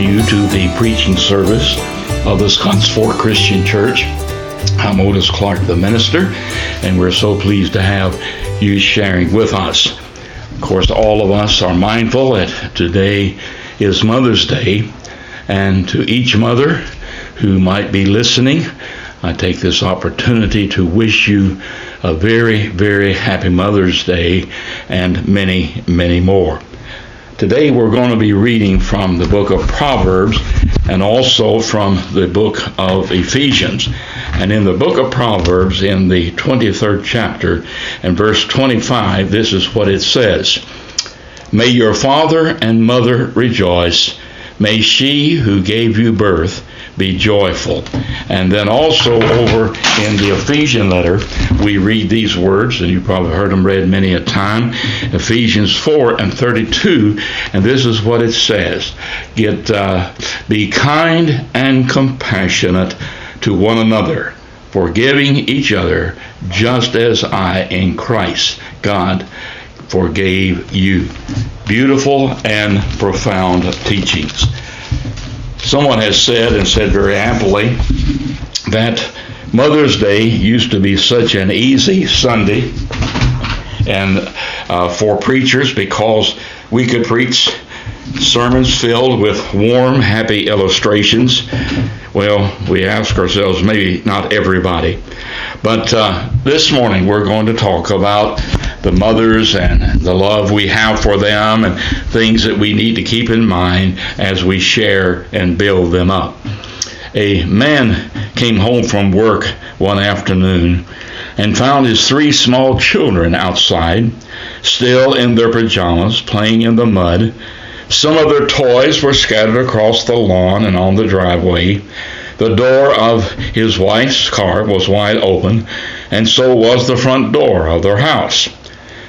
we welcome you to the preaching service of the Scots Fork Christian Church. I'm Odis Clark, the minister, and we're so pleased to have you sharing with us. Of course, all of us are mindful that today is Mother's Day, and to each mother who might be listening, I take this opportunity to wish you a very, very happy Mother's Day and many, many more. Today we're going to be reading from the book of Proverbs and also from the book of Ephesians. And in the book of Proverbs, in the 23rd chapter and verse 25, this is what it says May your father and mother rejoice. May she who gave you birth be joyful. And then also over in the Ephesian letter, we read these words, and you probably heard them read many a time Ephesians 4 and 32, and this is what it says Get, uh, Be kind and compassionate to one another, forgiving each other, just as I in Christ, God, forgave you. Beautiful and profound teachings. Someone has said, and said very amply, that Mother's Day used to be such an easy Sunday and uh, for preachers because we could preach sermons filled with warm, happy illustrations. Well, we ask ourselves, maybe not everybody. But uh, this morning we're going to talk about the mothers and the love we have for them and things that we need to keep in mind as we share and build them up. A man came home from work one afternoon and found his three small children outside, still in their pajamas, playing in the mud. Some of their toys were scattered across the lawn and on the driveway. The door of his wife's car was wide open, and so was the front door of their house.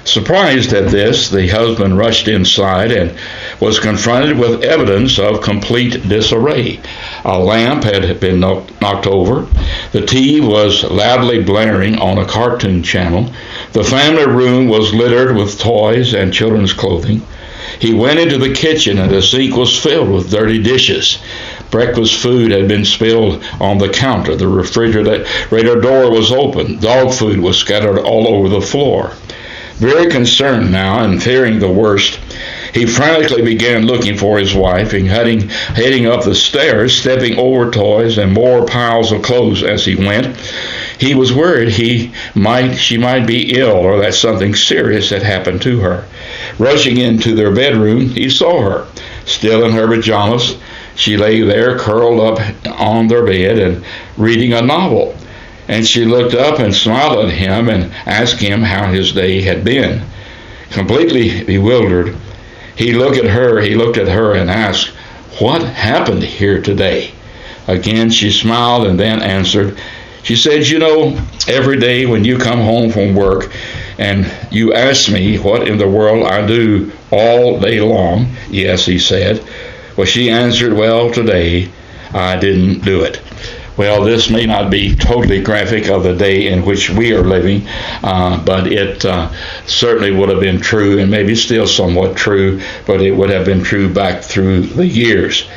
Surprised at this, the husband rushed inside and was confronted with evidence of complete disarray. A lamp had been knocked over. The TV was loudly blaring on a cartoon channel. The family room was littered with toys and children's clothing. He went into the kitchen and the sink was filled with dirty dishes. Breakfast food had been spilled on the counter. The refrigerator door was open. Dog food was scattered all over the floor. Very concerned now and fearing the worst, he frantically began looking for his wife and heading, heading up the stairs, stepping over toys and more piles of clothes as he went. He was worried he might she might be ill or that something serious had happened to her. Rushing into their bedroom, he saw her, still in her pajamas. She lay there curled up on their bed and reading a novel and she looked up and smiled at him and asked him how his day had been. Completely bewildered, he looked at her, he looked at her and asked, "What happened here today?" Again she smiled and then answered, she said, You know, every day when you come home from work and you ask me what in the world I do all day long, yes, he said. Well, she answered, Well, today I didn't do it. Well, this may not be totally graphic of the day in which we are living, uh, but it uh, certainly would have been true, and maybe still somewhat true, but it would have been true back through the years.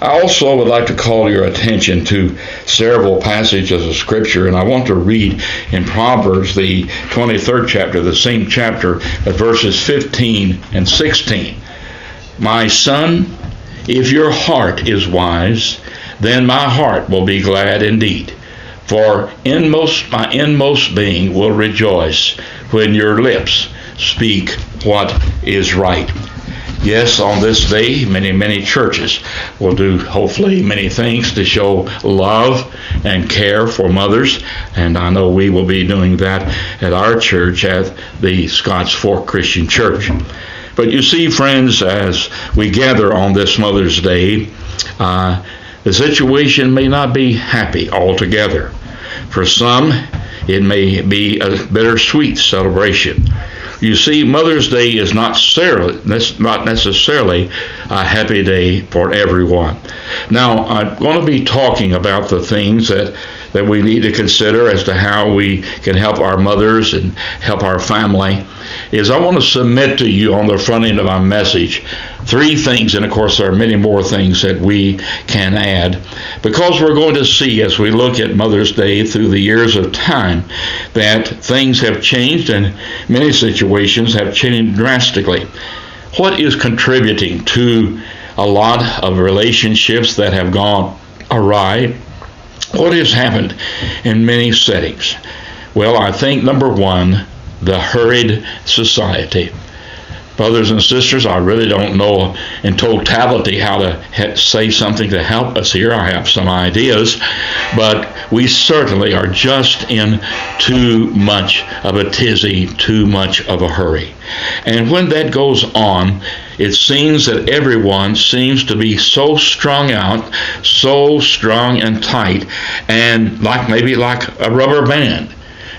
I also would like to call your attention to several passages of Scripture, and I want to read in Proverbs, the 23rd chapter, the same chapter, verses 15 and 16. My son, if your heart is wise, then my heart will be glad indeed. For inmost my inmost being will rejoice when your lips speak what is right. Yes, on this day, many, many churches will do hopefully many things to show love and care for mothers, and I know we will be doing that at our church at the Scots Fork Christian Church. But you see, friends, as we gather on this Mother's Day, uh, the situation may not be happy altogether. For some, it may be a bittersweet celebration. You see, Mother's Day is not necessarily a happy day for everyone. Now, I'm going to be talking about the things that that we need to consider as to how we can help our mothers and help our family is I want to submit to you on the front end of my message three things, and of course, there are many more things that we can add, because we're going to see as we look at Mother's Day through the years of time that things have changed and many situations have changed drastically. What is contributing to a lot of relationships that have gone awry? What has happened in many settings? Well, I think number one, the hurried society. Brothers and sisters, I really don't know in totality how to say something to help us here. I have some ideas, but we certainly are just in too much of a tizzy, too much of a hurry. And when that goes on, it seems that everyone seems to be so strung out, so strong and tight, and like maybe like a rubber band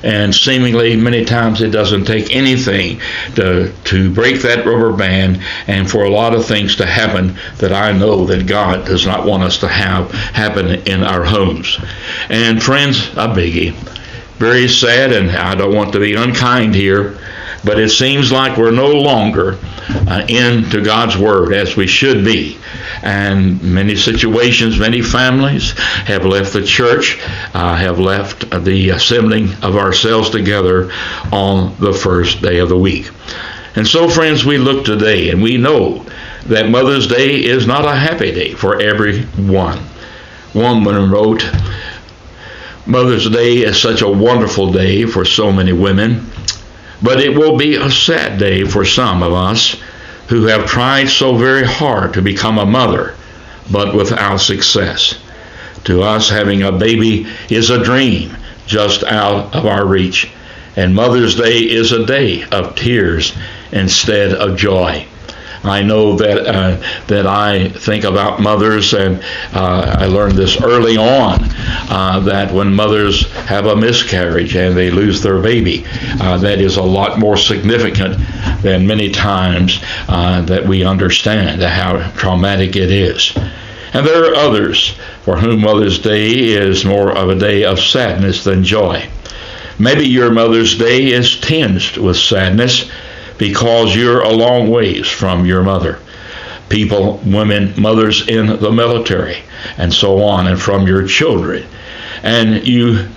and seemingly many times it doesn't take anything to, to break that rubber band and for a lot of things to happen that I know that God does not want us to have happen in our homes. And friends, a biggie. Very sad, and I don't want to be unkind here, but it seems like we're no longer uh, into God's Word as we should be. And many situations, many families have left the church, uh, have left the assembling of ourselves together on the first day of the week. And so, friends, we look today and we know that Mother's Day is not a happy day for everyone. One woman wrote, Mother's Day is such a wonderful day for so many women, but it will be a sad day for some of us who have tried so very hard to become a mother, but without success. To us, having a baby is a dream just out of our reach, and Mother's Day is a day of tears instead of joy. I know that uh, that I think about mothers, and uh, I learned this early on uh, that when mothers have a miscarriage and they lose their baby, that is a lot more significant than many times that we understand how traumatic it is. And there are others for whom Mother's Day is more of a day of sadness than joy. Maybe your Mother's Day is tinged with sadness because you're a long ways from your mother. People, women, mothers in the military, and so on, and from your children. And you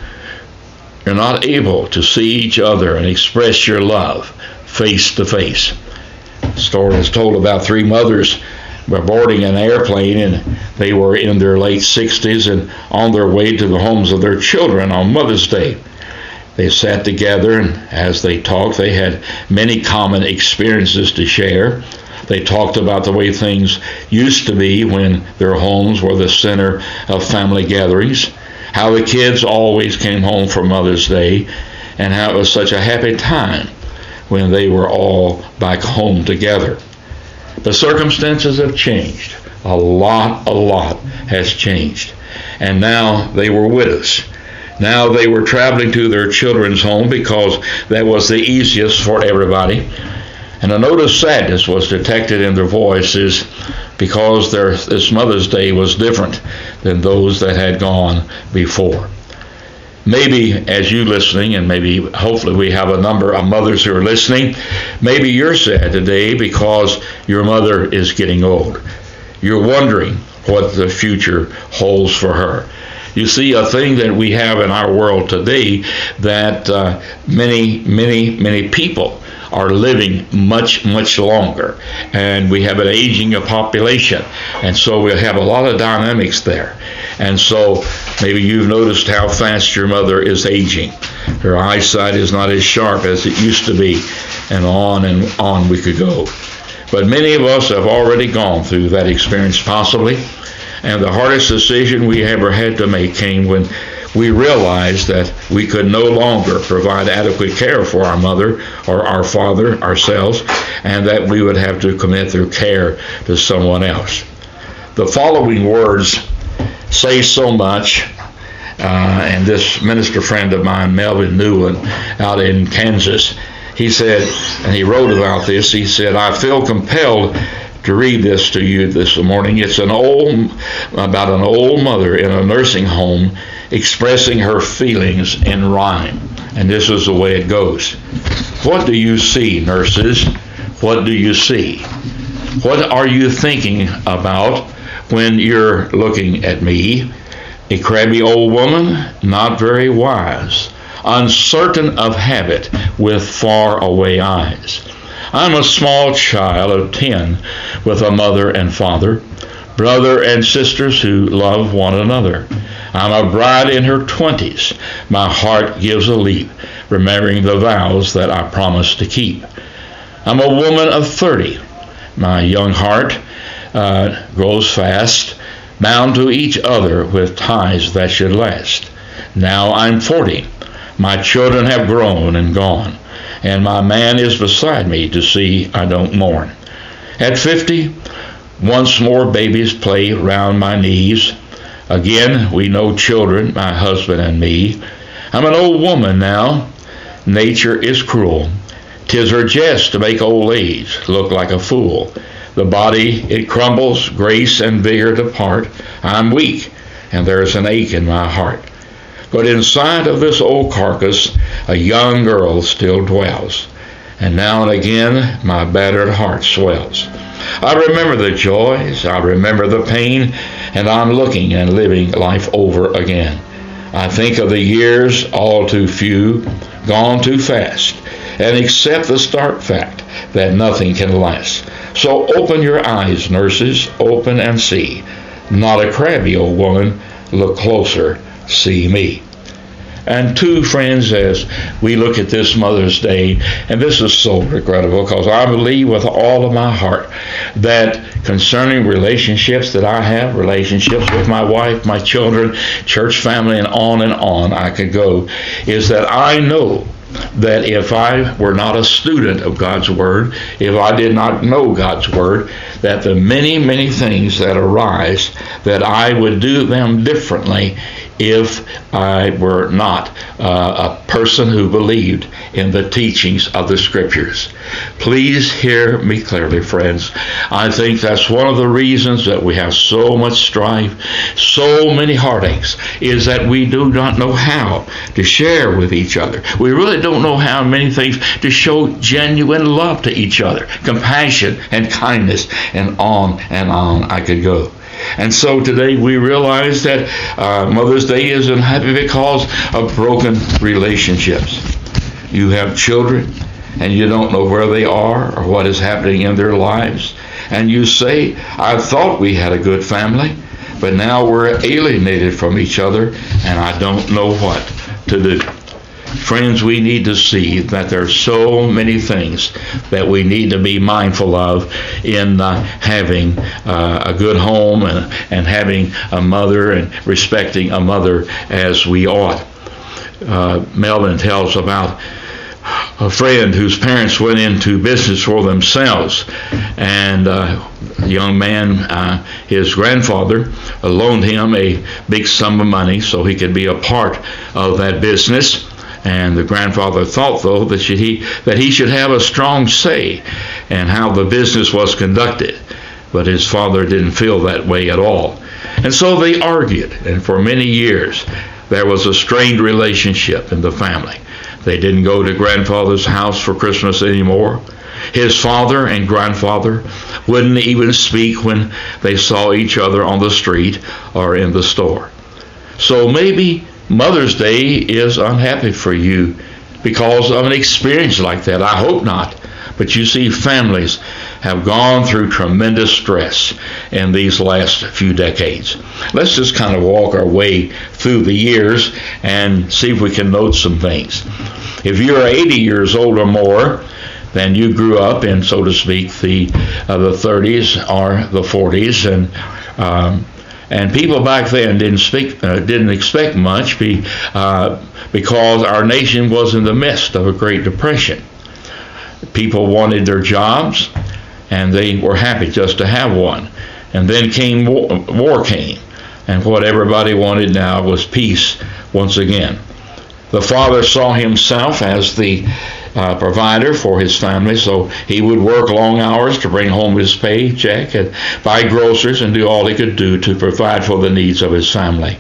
you're not able to see each other and express your love face to face. Story is told about three mothers were boarding an airplane and they were in their late 60s and on their way to the homes of their children on Mother's Day. They sat together, and as they talked, they had many common experiences to share. They talked about the way things used to be when their homes were the center of family gatherings, how the kids always came home for Mother's Day, and how it was such a happy time when they were all back home together. The circumstances have changed. A lot, a lot has changed. And now they were widows. Now they were traveling to their children's home because that was the easiest for everybody. And a note of sadness was detected in their voices because their, this Mother's Day was different than those that had gone before. Maybe as you listening, and maybe hopefully we have a number of mothers who are listening, maybe you're sad today because your mother is getting old. You're wondering what the future holds for her. You see, a thing that we have in our world today that uh, many, many, many people are living much, much longer. And we have an aging of population. And so we have a lot of dynamics there. And so maybe you've noticed how fast your mother is aging. Her eyesight is not as sharp as it used to be. And on and on we could go. But many of us have already gone through that experience, possibly. And the hardest decision we ever had to make came when we realized that we could no longer provide adequate care for our mother or our father, ourselves, and that we would have to commit their care to someone else. The following words say so much. Uh, and this minister friend of mine, Melvin Newland, out in Kansas, he said, and he wrote about this, he said, I feel compelled to read this to you this morning. It's an old about an old mother in a nursing home expressing her feelings in rhyme. And this is the way it goes. What do you see, nurses? What do you see? What are you thinking about when you're looking at me? A crabby old woman, not very wise, uncertain of habit, with far away eyes. I'm a small child of ten with a mother and father, brother and sisters who love one another. I'm a bride in her twenties. My heart gives a leap, remembering the vows that I promised to keep. I'm a woman of thirty. My young heart uh, grows fast, bound to each other with ties that should last. Now I'm forty. My children have grown and gone and my man is beside me to see I don't mourn. At 50, once more babies play round my knees. Again, we know children, my husband and me. I'm an old woman now. Nature is cruel. Tis her jest to make old age look like a fool. The body, it crumbles, grace and vigor depart. I'm weak, and there's an ache in my heart. But inside of this old carcass, a young girl still dwells. And now and again, my battered heart swells. I remember the joys, I remember the pain, and I'm looking and living life over again. I think of the years, all too few, gone too fast, and accept the stark fact that nothing can last. So open your eyes, nurses, open and see. Not a crabby old woman, look closer see me. And two friends, as we look at this Mother's Day, and this is so regrettable because I believe with all of my heart that concerning relationships that I have, relationships with my wife, my children, church family, and on and on I could go, is that I know that if I were not a student of God's Word, if I did not know God's Word, that the many, many things that arise, that I would do them differently if I were not uh, a person who believed in the teachings of the Scriptures. Please hear me clearly, friends. I think that's one of the reasons that we have so much strife, so many heartaches, is that we do not know how to share with each other. We really don't know how many things to show genuine love to each other, compassion and kindness, and on and on I could go. And so today we realize that uh, Mother's Day is unhappy because of broken relationships. You have children and you don't know where they are or what is happening in their lives. And you say, I thought we had a good family, but now we're alienated from each other and I don't know what to do. Friends, we need to see that there are so many things that we need to be mindful of in uh, having uh, a good home and, and having a mother and respecting a mother as we ought. Uh, Melvin tells about a friend whose parents went into business for themselves, and uh, a young man, uh, his grandfather, loaned him a big sum of money so he could be a part of that business. And the grandfather thought, though, that he that he should have a strong say in how the business was conducted. But his father didn't feel that way at all. And so they argued, and for many years there was a strained relationship in the family. They didn't go to grandfather's house for Christmas anymore. His father and grandfather wouldn't even speak when they saw each other on the street or in the store. So maybe Mother's Day is unhappy for you because of an experience like that. I hope not. But you see, families have gone through tremendous stress in these last few decades. Let's just kind of walk our way through the years and see if we can note some things. If you're 80 years old or more, then you grew up in, so to speak, the uh, the 30s or the 40s, and um, and people back then didn't speak, uh, didn't expect much be, uh, because our nation was in the midst of a Great Depression. People wanted their jobs, and they were happy just to have one. And then came war, war came, and what everybody wanted now was peace once again. The father saw himself as the uh, provider for his family, so he would work long hours to bring home his paycheck and buy groceries and do all he could do to provide for the needs of his family.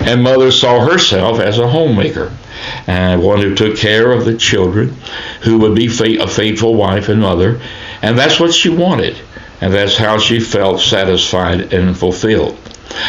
And mother saw herself as a homemaker and one who took care of the children, who would be a faithful wife and mother. And that's what she wanted. And that's how she felt satisfied and fulfilled.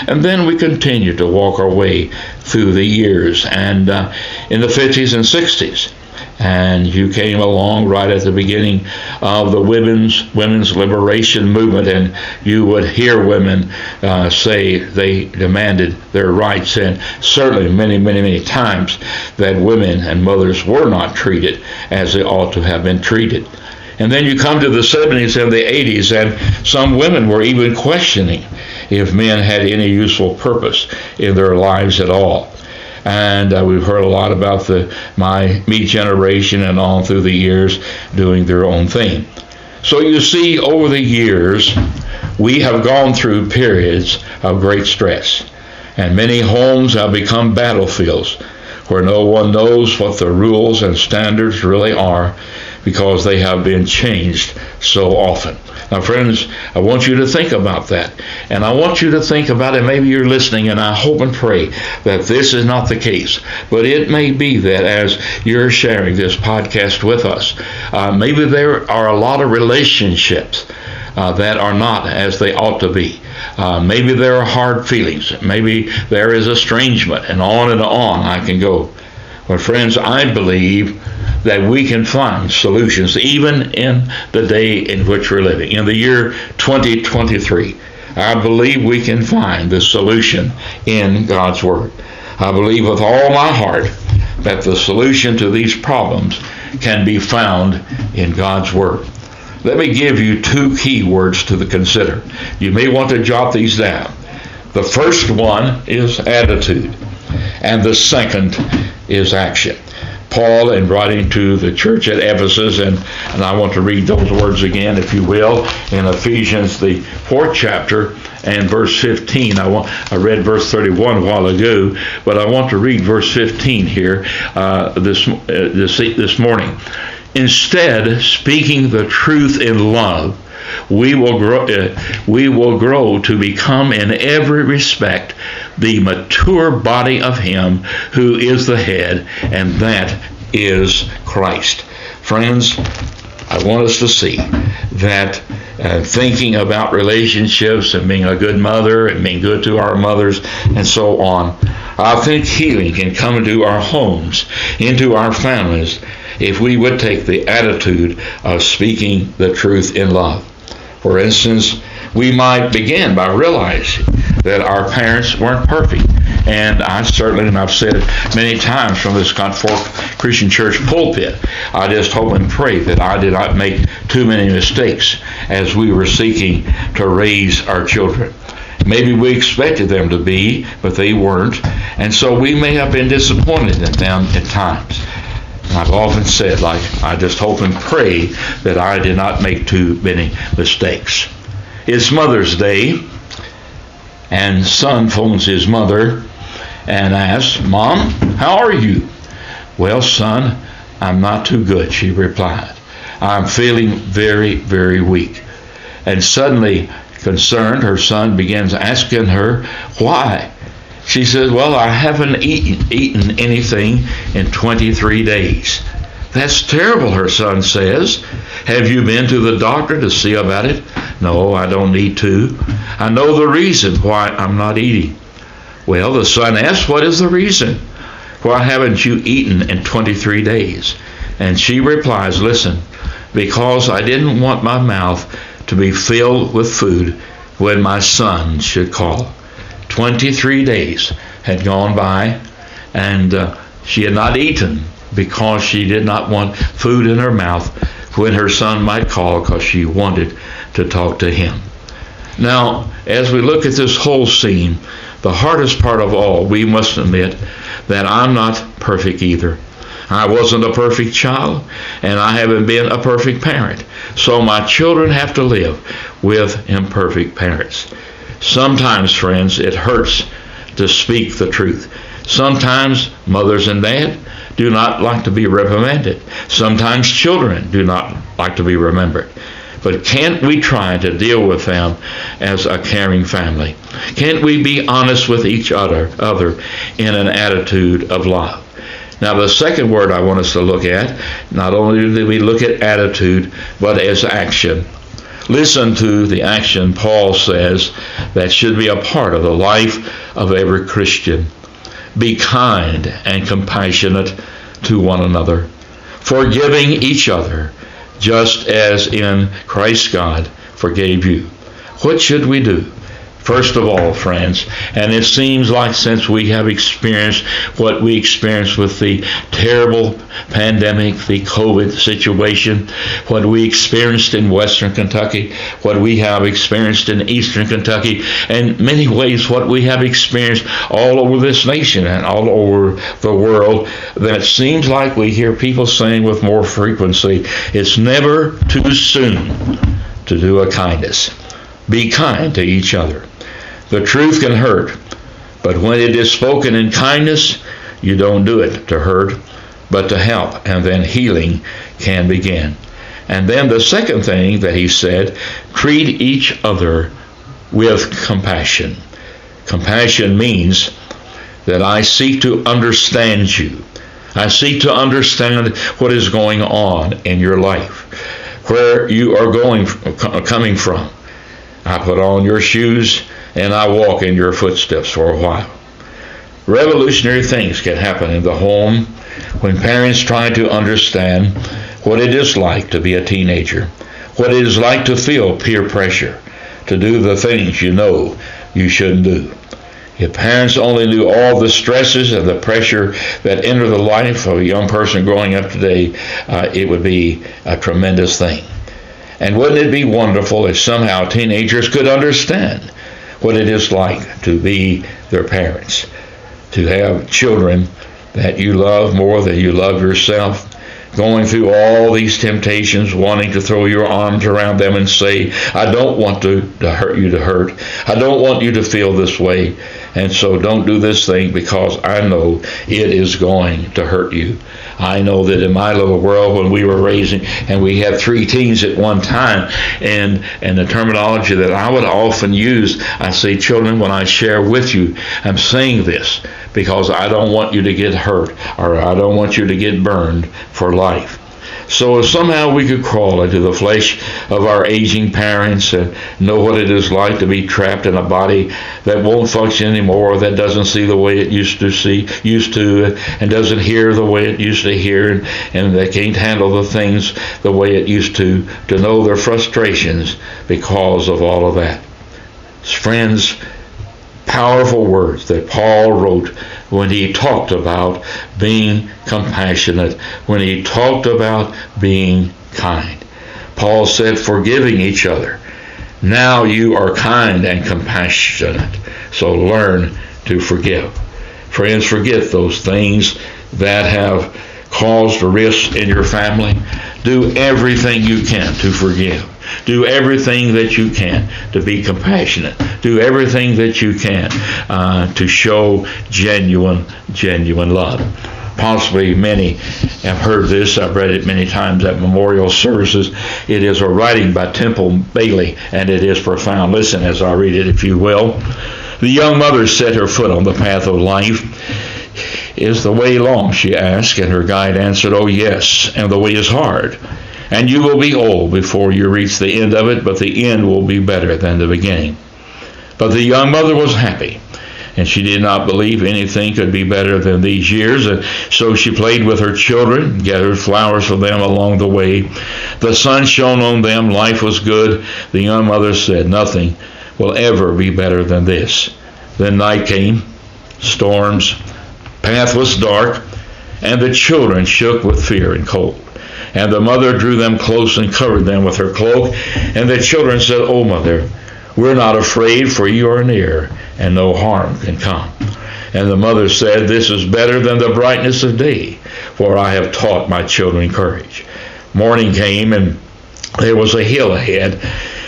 And then we continued to walk our way through the years. And uh, in the 50s and 60s, and you came along right at the beginning of the women's women's liberation movement, and you would hear women uh, say they demanded their rights, and certainly many, many, many times that women and mothers were not treated as they ought to have been treated. And then you come to the 70s and the 80s, and some women were even questioning if men had any useful purpose in their lives at all and uh, we've heard a lot about the my me generation and on through the years doing their own thing. So you see, over the years, we have gone through periods of great stress, and many homes have become battlefields where no one knows what the rules and standards really are because they have been changed so often. Now, friends, I want you to think about that. And I want you to think about it. Maybe you're listening, and I hope and pray that this is not the case. But it may be that as you're sharing this podcast with us, uh, maybe there are a lot of relationships. Uh, that are not as they ought to be. Uh, maybe there are hard feelings. Maybe there is estrangement, and on and on I can go. But, friends, I believe that we can find solutions even in the day in which we're living. In the year 2023, I believe we can find the solution in God's Word. I believe with all my heart that the solution to these problems can be found in God's Word. Let me give you two key words to consider. You may want to jot these down. The first one is attitude, and the second is action. Paul in writing to the church at Ephesus, and, and I want to read those words again, if you will, in Ephesians, the fourth chapter and verse 15. I, want, I read verse 31 a while ago, but I want to read verse 15 here uh, this, uh, this, this morning. Instead, speaking the truth in love, we will grow uh, we will grow to become in every respect the mature body of him who is the head and that is Christ friends I want us to see that uh, thinking about relationships and being a good mother and being good to our mothers and so on, I think healing can come into our homes, into our families, if we would take the attitude of speaking the truth in love. For instance, we might begin by realizing that our parents weren't perfect. And I certainly, and I've said it many times from this Fork Christian Church pulpit, I just hope and pray that I did not make too many mistakes as we were seeking to raise our children. Maybe we expected them to be, but they weren't. And so we may have been disappointed in them at times. I've often said, like, I just hope and pray that I did not make too many mistakes. It's Mother's Day, and son phones his mother and asks, Mom, how are you? Well, son, I'm not too good, she replied. I'm feeling very, very weak. And suddenly, concerned, her son begins asking her why. She says, Well, I haven't eaten, eaten anything in 23 days. That's terrible, her son says. Have you been to the doctor to see about it? No, I don't need to. I know the reason why I'm not eating. Well, the son asks, What is the reason? Why haven't you eaten in 23 days? And she replies, Listen, because I didn't want my mouth to be filled with food when my son should call. 23 days had gone by, and uh, she had not eaten because she did not want food in her mouth when her son might call because she wanted to talk to him. Now, as we look at this whole scene, the hardest part of all, we must admit that I'm not perfect either. I wasn't a perfect child, and I haven't been a perfect parent. So my children have to live with imperfect parents. Sometimes, friends, it hurts to speak the truth. Sometimes mothers and dad do not like to be reprimanded. Sometimes children do not like to be remembered. But can't we try to deal with them as a caring family? Can't we be honest with each other, other in an attitude of love? Now, the second word I want us to look at, not only do we look at attitude, but as action. Listen to the action Paul says that should be a part of the life of every Christian. Be kind and compassionate to one another, forgiving each other just as in Christ God forgave you. What should we do? First of all, friends, and it seems like since we have experienced what we experienced with the terrible pandemic, the COVID situation, what we experienced in Western Kentucky, what we have experienced in Eastern Kentucky, and many ways what we have experienced all over this nation and all over the world, that it seems like we hear people saying with more frequency, it's never too soon to do a kindness. Be kind to each other. The truth can hurt, but when it is spoken in kindness, you don't do it to hurt, but to help, and then healing can begin. And then the second thing that he said, treat each other with compassion. Compassion means that I seek to understand you. I seek to understand what is going on in your life, where you are going, coming from. I put on your shoes and I walk in your footsteps for a while. Revolutionary things can happen in the home when parents try to understand what it is like to be a teenager, what it is like to feel peer pressure, to do the things you know you shouldn't do. If parents only knew all the stresses and the pressure that enter the life of a young person growing up today, uh, it would be a tremendous thing. And wouldn't it be wonderful if somehow teenagers could understand what it is like to be their parents, to have children that you love more than you love yourself, going through all these temptations, wanting to throw your arms around them and say, I don't want to, to hurt you to hurt. I don't want you to feel this way. And so don't do this thing because I know it is going to hurt you. I know that in my little world, when we were raising, and we had three teens at one time, and and the terminology that I would often use, I say, children, when I share with you, I'm saying this because I don't want you to get hurt or I don't want you to get burned for life. So if somehow we could crawl into the flesh of our aging parents and know what it is like to be trapped in a body that won't function anymore, that doesn't see the way it used to see, used to, and doesn't hear the way it used to hear, and, and that can't handle the things the way it used to, to know their frustrations because of all of that. Friends, powerful words that Paul wrote when he talked about being compassionate, when he talked about being kind. Paul said, forgiving each other. Now you are kind and compassionate, so learn to forgive. Friends, forget those things that have caused a risk in your family. Do everything you can to forgive. Do everything that you can to be compassionate. Do everything that you can uh, to show genuine, genuine love. Possibly many have heard this. I've read it many times at memorial services. It is a writing by Temple Bailey, and it is profound. Listen as I read it, if you will. The young mother set her foot on the path of life. Is the way long? she asked, and her guide answered, Oh, yes, and the way is hard and you will be old before you reach the end of it, but the end will be better than the beginning. But the young mother was happy, and she did not believe anything could be better than these years, and so she played with her children, gathered flowers for them along the way. The sun shone on them, life was good. The young mother said, Nothing will ever be better than this. Then night came, storms, path was dark, and the children shook with fear and cold. And the mother drew them close and covered them with her cloak. And the children said, O oh, mother, we're not afraid, for you are near, and no harm can come. And the mother said, This is better than the brightness of day, for I have taught my children courage. Morning came, and there was a hill ahead.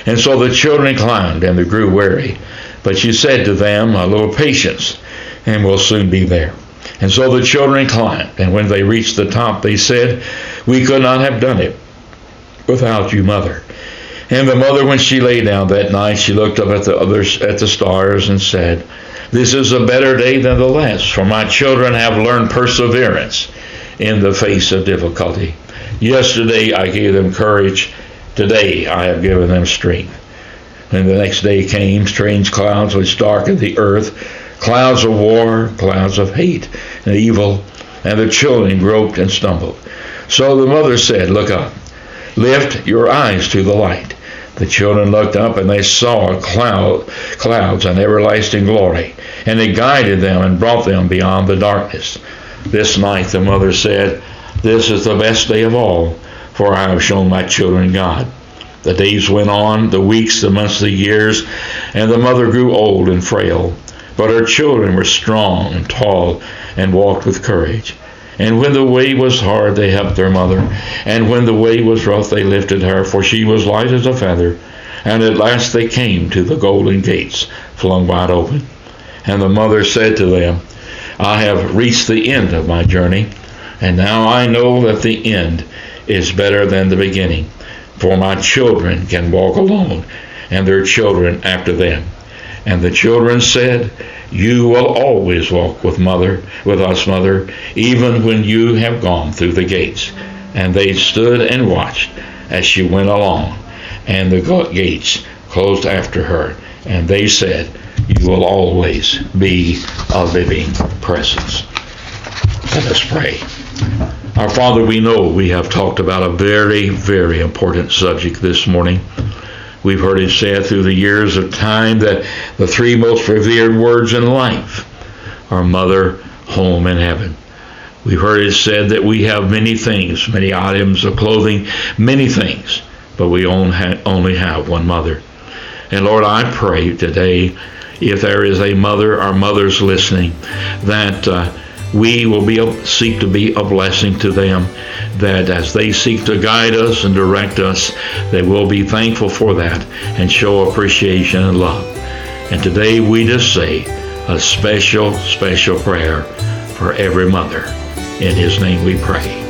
And so the children climbed, and they grew weary. But she said to them, A little patience, and we'll soon be there. And so the children climbed, and when they reached the top, they said, We could not have done it without you, mother. And the mother, when she lay down that night, she looked up at the others at the stars and said, This is a better day than the last, for my children have learned perseverance in the face of difficulty. Yesterday I gave them courage. Today I have given them strength. And the next day came strange clouds which darkened the earth clouds of war, clouds of hate and evil, and the children groped and stumbled. So the mother said, Look up, lift your eyes to the light. The children looked up and they saw cloud, clouds and everlasting glory, and it guided them and brought them beyond the darkness. This night the mother said, This is the best day of all, for I have shown my children God. The days went on, the weeks, the months, the years, and the mother grew old and frail. But her children were strong and tall and walked with courage. And when the way was hard, they helped their mother. And when the way was rough, they lifted her, for she was light as a feather. And at last they came to the golden gates, flung wide open. And the mother said to them, I have reached the end of my journey, and now I know that the end is better than the beginning. For my children can walk alone, and their children after them. And the children said, You will always walk with mother, with us, mother, even when you have gone through the gates. And they stood and watched as she went along, and the gates closed after her. And they said, You will always be a living presence. Let us pray. Our Father, we know we have talked about a very, very important subject this morning. We've heard it said through the years of time that the three most revered words in life are mother, home, and heaven. We've heard it said that we have many things, many items of clothing, many things, but we only have one mother. And Lord, I pray today, if there is a mother or mothers listening, that uh, we will be seek to be a blessing to them that as they seek to guide us and direct us they will be thankful for that and show appreciation and love. And today we just say a special special prayer for every mother. In his name we pray